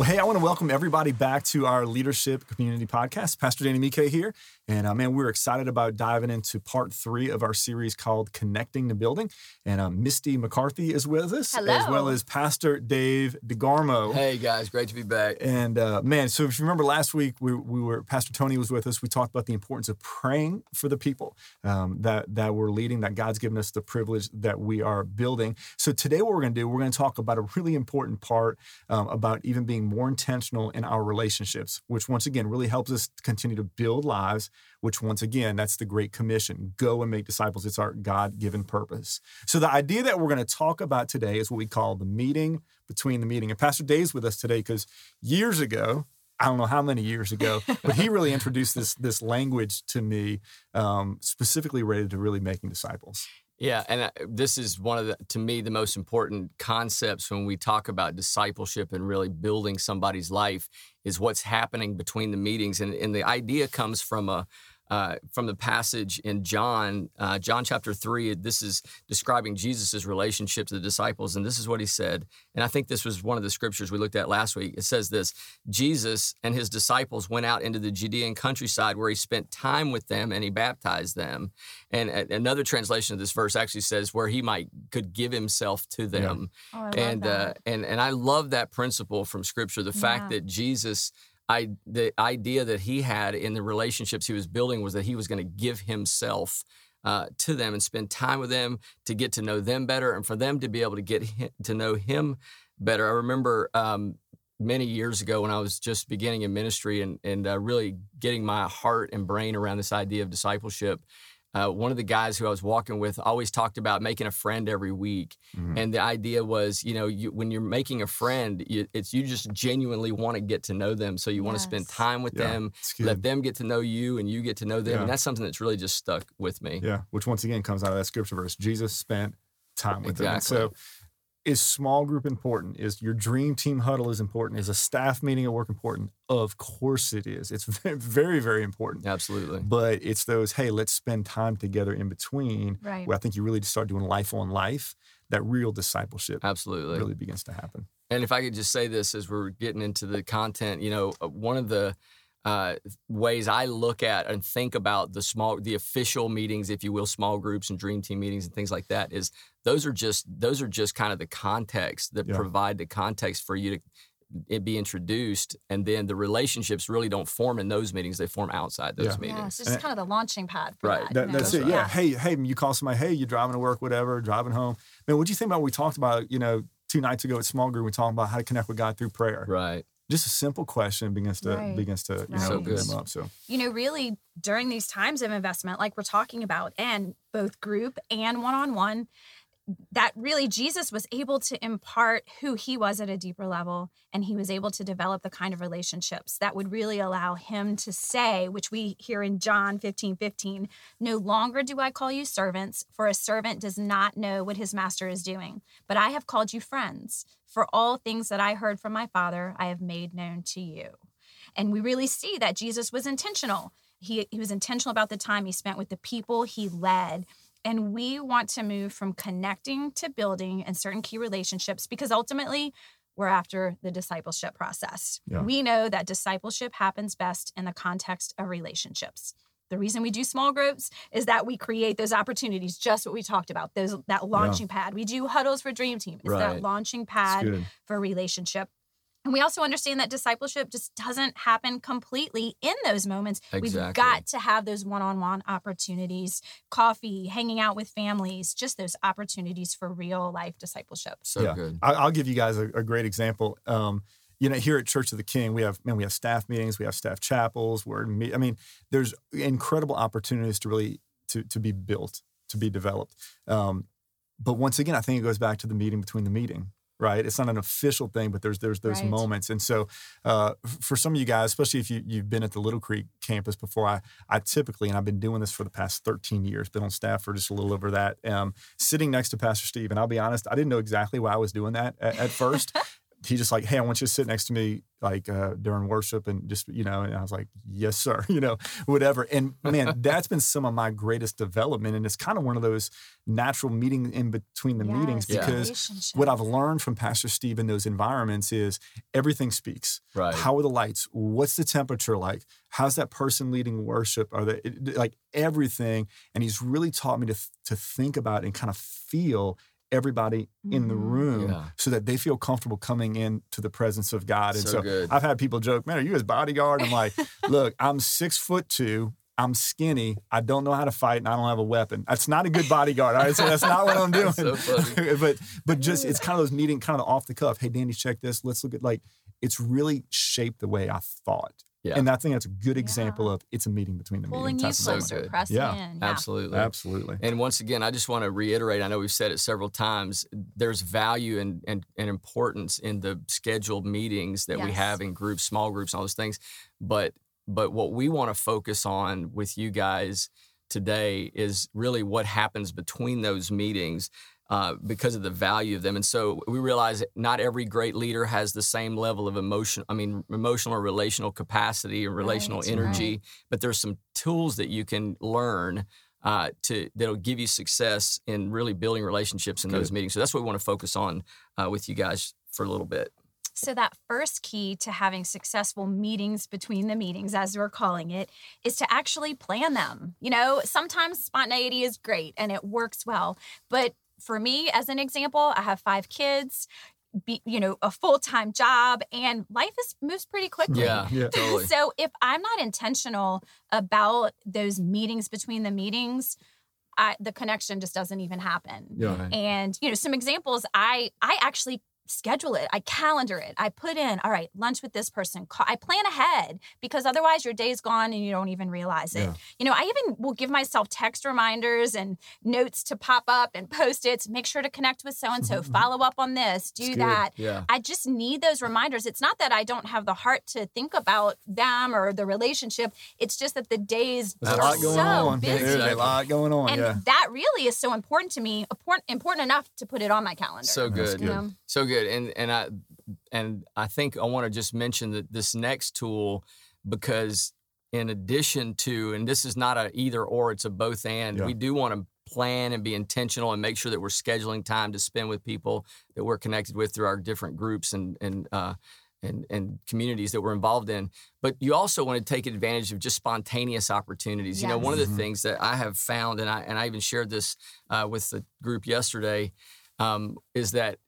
Well, hey, I want to welcome everybody back to our Leadership Community Podcast. Pastor Danny Mike here. And uh, man, we're excited about diving into part three of our series called Connecting the Building. And uh, Misty McCarthy is with us, Hello. as well as Pastor Dave DeGarmo. Hey guys, great to be back. And uh, man, so if you remember last week, we, we were Pastor Tony was with us. We talked about the importance of praying for the people um, that that we're leading, that God's given us the privilege that we are building. So today, what we're going to do, we're going to talk about a really important part um, about even being more intentional in our relationships, which once again really helps us continue to build lives. Which once again, that's the Great Commission: go and make disciples. It's our God-given purpose. So the idea that we're going to talk about today is what we call the meeting between the meeting. And Pastor Dave's with us today because years ago, I don't know how many years ago, but he really introduced this this language to me, um, specifically related to really making disciples. Yeah, and uh, this is one of the to me the most important concepts when we talk about discipleship and really building somebody's life is what's happening between the meetings, and and the idea comes from a. Uh, from the passage in John, uh, John chapter three, this is describing Jesus' relationship to the disciples, and this is what he said. And I think this was one of the scriptures we looked at last week. It says this: Jesus and his disciples went out into the Judean countryside where he spent time with them and he baptized them. And a- another translation of this verse actually says where he might could give himself to them. Oh, I love and uh, that. and and I love that principle from Scripture. The fact that Jesus, I the idea that he had in the relationships he was building was that he was going to give himself. Uh, to them and spend time with them to get to know them better and for them to be able to get hi- to know him better. I remember um, many years ago when I was just beginning in ministry and and uh, really getting my heart and brain around this idea of discipleship. Uh, one of the guys who I was walking with always talked about making a friend every week, Mhm. and the idea was, you know, you, when you're making a friend, you, it's you just genuinely want to get to know them, so you want to spend time with Yeah, them, let them get to know you, and you get to know them, Yeah. and that's something that's really just stuck with me. Yeah, which once again comes out of that scripture verse. Jesus spent time with them. And Exactly. so, is small group important? Is your dream team huddle is important? Is a staff meeting at work important? Of course it is. It's very, very important. Absolutely. But it's those, hey, let's spend time together in between Right. where I think you really just start doing life on life, that real discipleship Absolutely. really begins to happen. And if I could just say this as we're getting into the content, you know, uh, one of the uh, ways I look at and think about the small, the official meetings, if you will, small groups and dream team meetings and things like that, is those are just those are just kind of the context that Yeah. provide the context for you to it be introduced, and then the relationships really don't form in those meetings; they form outside those Yeah. Yeah, meetings. so it's just kind of the launching pad for Right. that. That, you know? that's That's it. Yeah. Hey, hey, you call somebody, hey, you're driving to work, whatever, driving home. Man, what do you think about what we talked about, you know, two nights ago at small group, we talked about how to connect with God through prayer. Right. Just a simple question begins to Right. begins to you Right. know So open good. them up. So you know, really during these times of investment, like we're talking about, and both group and one on one, that really Jesus was able to impart who he was at a deeper level. And he was able to develop the kind of relationships that would really allow him to say, which we hear in John 15 15, no longer do I call you servants, for a servant does not know what his master is doing. But I have called you friends. For all things that I heard from my Father, I have made known to you. And we really see that Jesus was intentional. He, he was intentional about the time he spent with the people he led. And we want to move from connecting to building and certain key relationships because ultimately we're after the discipleship process. Yeah. We know that discipleship happens best in the context of relationships. The reason we do small groups is that we create those opportunities, just what we talked about, those that launching pad. We do huddles for Dream Team. It's that launching pad for relationship. And we also understand that discipleship just doesn't happen completely in those moments. We've got to have those one on one opportunities, coffee, hanging out with families, just those opportunities for real life discipleship. So Yeah. good. I, I'll give you guys a, a great example. Um, you know, here at Church of the King, we have man, we have staff meetings, we have staff chapels. Where I mean, there's incredible opportunities to really to to be built, to be developed. Um, but once again, I think it goes back to the meeting between the meeting, right? It's not an official thing, but there's there's those Right. moments. And so, uh, for some of you guys, especially if you you've been at the Little Creek campus before, I I typically and I've been doing this for the past 13 years, been on staff for just a little over that. Um, sitting next to Pastor Steve, and I'll be honest, I didn't know exactly why I was doing that at, at first. He just like, hey, I want you to sit next to me like uh, during worship and just you know, and I was like, yes, sir, you know, whatever. And man, that's been some of my greatest development, and it's kind of one of those natural meeting in between the meetings because relationship. what I've learned from Pastor Steve in those environments is everything speaks. Right. How are the lights? What's the temperature like? How's that person leading worship? Are they like everything? And he's really taught me to to think about and kind of feel everybody in the Mhm. room Yeah. so that they feel comfortable coming in to the presence of God. And So so, good. I've had people joke, "Man, are you his bodyguard?" I'm like, "Look, I'm six foot two. I'm skinny. I don't know how to fight, and I don't have a weapon. That's not a good bodyguard. All right, so that's not what I'm doing. So funny. but but just it's kind of those meeting, kind of off the cuff. Hey, Danny, check this. Let's look at like it's really shaped the way I thought. Yeah. And I think that's a good example Yeah. of it's a meeting between the pulling meetings. you of so closer, pressing Yeah. in. Yeah. Absolutely. Absolutely. And once again, I just want to reiterate. I know we've said it several times. There's value and and, and importance in the scheduled meetings that we have in groups, small groups, all those things. But but what we want to focus on with you guys today is really what happens between those meetings. Uh, because of the value of them, and so we realize not every great leader has the same level of emotion. I mean, emotional or relational capacity or relational Right, energy. But there's some tools that you can learn uh, to that'll give you success in really building relationships in those meetings. So that's what we want to focus on uh, with you guys for a little bit. So, that first key to having successful meetings between the meetings, as we're calling it, is to actually plan them. You know, sometimes spontaneity is great and it works well. But for me, as an example, I have five kids, be, you know, a full time job, and life is moves pretty quickly. Yeah, Yeah. totally. So if I'm not intentional about those meetings between the meetings, I, the connection just doesn't even happen. Yeah. And you know, some examples. I I actually schedule it. I calendar it. I put in, all right, lunch with this person. I plan ahead because otherwise your day's gone and you don't even realize it. Yeah. You know, I even will give myself text reminders and notes to pop up and post its. Make sure to connect with so and so. Follow up on this. Do It's that. Yeah. I just need those reminders. It's not that I don't have the heart to think about them or the relationship. It's just that the days There's a are lot going so on. busy. There's a lot going on. And yeah. that really is so important to me, important, important enough to put it on my calendar. So That's good. you know? So good. And and I and I think I want to just mention that this next tool because in addition to and this is not a either or it's a both and Yeah. we do want to plan and be intentional and make sure that we're scheduling time to spend with people that we're connected with through our different groups and and uh and, and communities that we're involved in. But you also want to take advantage of just spontaneous opportunities. You know, one of the Yes. Mhm. things that I have found, and I and I even shared this uh, with the group yesterday, um, is that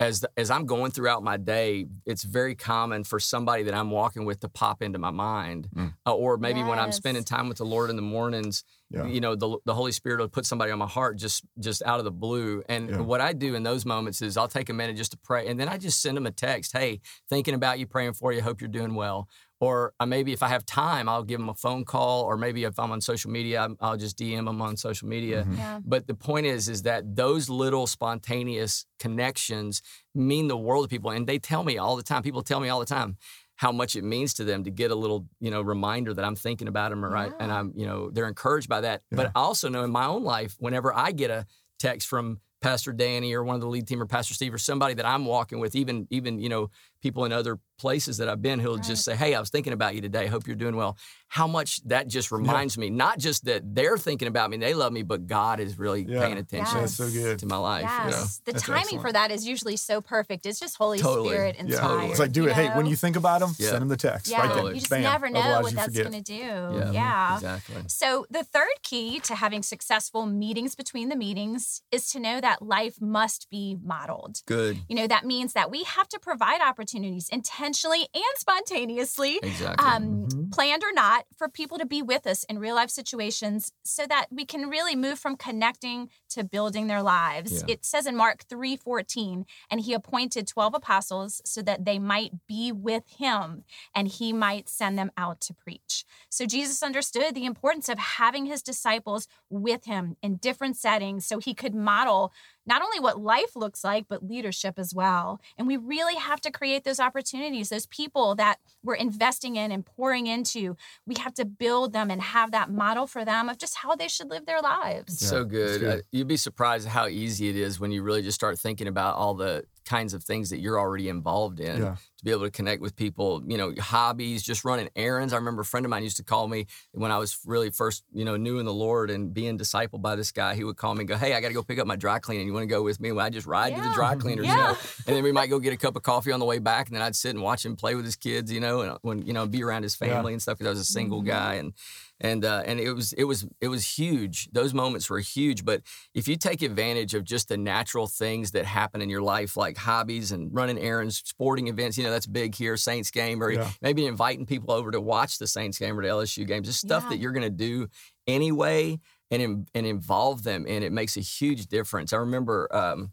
as as I'm going throughout my day, it's very common for somebody that I'm walking with to pop into my mind, Mm. Uh, or maybe when I'm spending time with the Lord in the mornings, Yeah. you know, the the Holy Spirit will put somebody on my heart just just out of the blue. And Yeah. what I do in those moments is I'll take a minute just to pray, and then I just send them a text, "Hey, thinking about you, praying for you, hope you're doing well." Or uh, maybe if I have time, I'll give them a phone call, or maybe if I'm on social media, I'm- I'll just DM them on social media. Mhm. Yeah. But the point is, is that those little spontaneous connections mean the world to people, and they tell me all the time. People tell me all the time how much it means to them to get a little, you know, reminder that I'm thinking about them, or right, and I'm, you know, they're encouraged by that. Yeah. But I also know in my own life, whenever I get a text from Pastor Danny or one of the lead team or Pastor Steve or somebody that I'm walking with, even even you know people in other places that I've been, who'll just say, "Hey, I was thinking about you today. Hope you're doing well." How much that just reminds me, not just that they're thinking about me, and they love me, but God is really Yeah. paying attention Yes. So to my life. you know? The That's timing excellent. for that is usually so perfect. It's just Holy Totally. Spirit Yeah. Totally. It's like, do it. Hey, when you think about them, Yeah. send them the text. yeah, Right there. Totally. you just Bam. never know Otherwise what that's going to do. Yeah, yeah. exactly. So, the third key to having successful meetings between the meetings is to know that life must be modeled. Good. You know, that means that we have to provide opportunities intentionally and spontaneously, Exactly. um, Mhm. Planned or not, for people to be with us in real life situations so that we can really move from connecting to building their lives. Yeah. It says in Mark 3:14, and he appointed 12 apostles so that they might be with him and he might send them out to preach. So Jesus understood the importance of having his disciples with him in different settings so he could model not only what life looks like, but leadership as well. And we really have to create those opportunities, those people that we're investing in and pouring into. We have to build them and have that model for them of just how they should live their lives. so good. good. Uh, you'd be surprised how easy it is when you really just start thinking about all the kinds of things that you're already involved in. Yeah. To be able to connect with people, you know, hobbies, just running errands. I remember a friend of mine used to call me when I was really first, you know, new in the Lord and being discipled by this guy. He would call me and go, "Hey, I got to go pick up my dry cleaning. You want to go with me?" Well, I just ride to the dry cleaners, you Yeah. know, and then we might go get a cup of coffee on the way back, and then I'd sit and watch him play with his kids, you know, and when you know, be around his Yeah. family and stuff because I was a single Mhm. guy and and uh, and it was it was it was huge. Those moments were huge. But if you take advantage of just the natural things that happen in your life, like hobbies and running errands, sporting events, you know that's big here. Saints game, or Yeah. maybe inviting people over to watch the Saints game or the LSU games, just stuff Yeah. that you're going to do anyway, and in, and involve them, and it makes a huge difference. I remember. Um,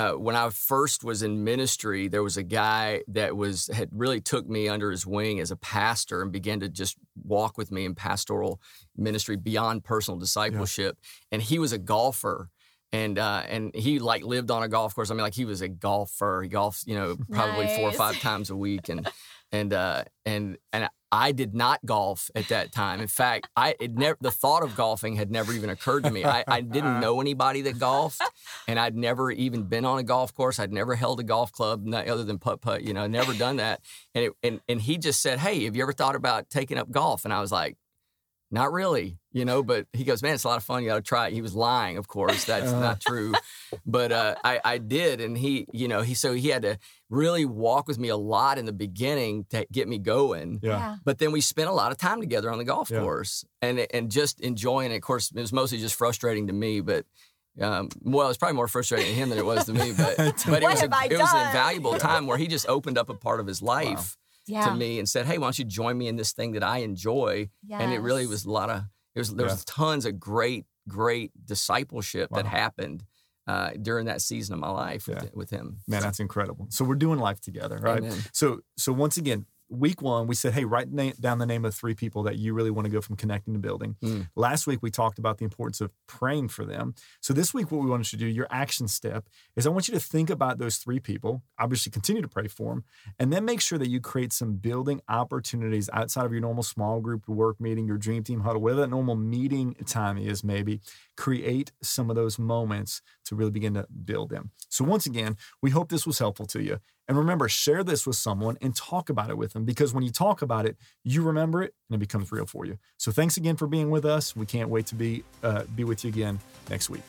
uh, when I first was in ministry, there was a guy that was had really took me under his wing as a pastor and began to just walk with me in pastoral ministry beyond personal discipleship. And he was a golfer. And uh, and he like lived on a golf course. I mean, like he was a golfer. He golfs, you know, probably four or five times a week. And and uh, and and I did not golf at that time. In fact, I it never the thought of golfing had never even occurred to me. I, I didn't uh-huh. know anybody that golfed, and I'd never even been on a golf course. I'd never held a golf club, not other than putt putt. You know, never done that. And it, and and he just said, "Hey, have you ever thought about taking up golf?" And I was like, "Not really." You know, but he goes, "Man, it's a lot of fun. You got to try it." He was lying, of course. That's Uh. not true. But uh, I I did, and he you know he so he had to really walk with me a lot in the beginning to get me going. Yeah. But then we spent a lot of time together on the golf Yeah. course and and just enjoying it. Of course, it was mostly just frustrating to me, but um, well, it was probably more frustrating to him than it was to me. But but it was a, it was an invaluable time where he just opened up a part of his life Yeah. to me and said, "Hey, why don't you join me in this thing that I enjoy?" And it really was a lot of it was there was tons of great great discipleship that happened uh, during that season of my life with, Yeah. with him. Man, that's incredible. So we're doing life together, right? Amen. So so once again, week one, we said, hey, write na- down the name of three people that you really want to go from connecting to building. Mm. Last week we talked about the importance of praying for them. So this week, what we wanted to do, your action step, is I want you to think about those three people. Obviously, continue to pray for them, and then make sure that you create some building opportunities outside of your normal small group work meeting, your dream team huddle, whatever that normal meeting time is. Maybe create some of those moments to really begin to build them. So once again, we hope this was helpful to you. And remember, share this with someone and talk about it with them because when you talk about it, you remember it and it becomes real for you. So thanks again for being with us. We can't wait to be uh, be with you again next week.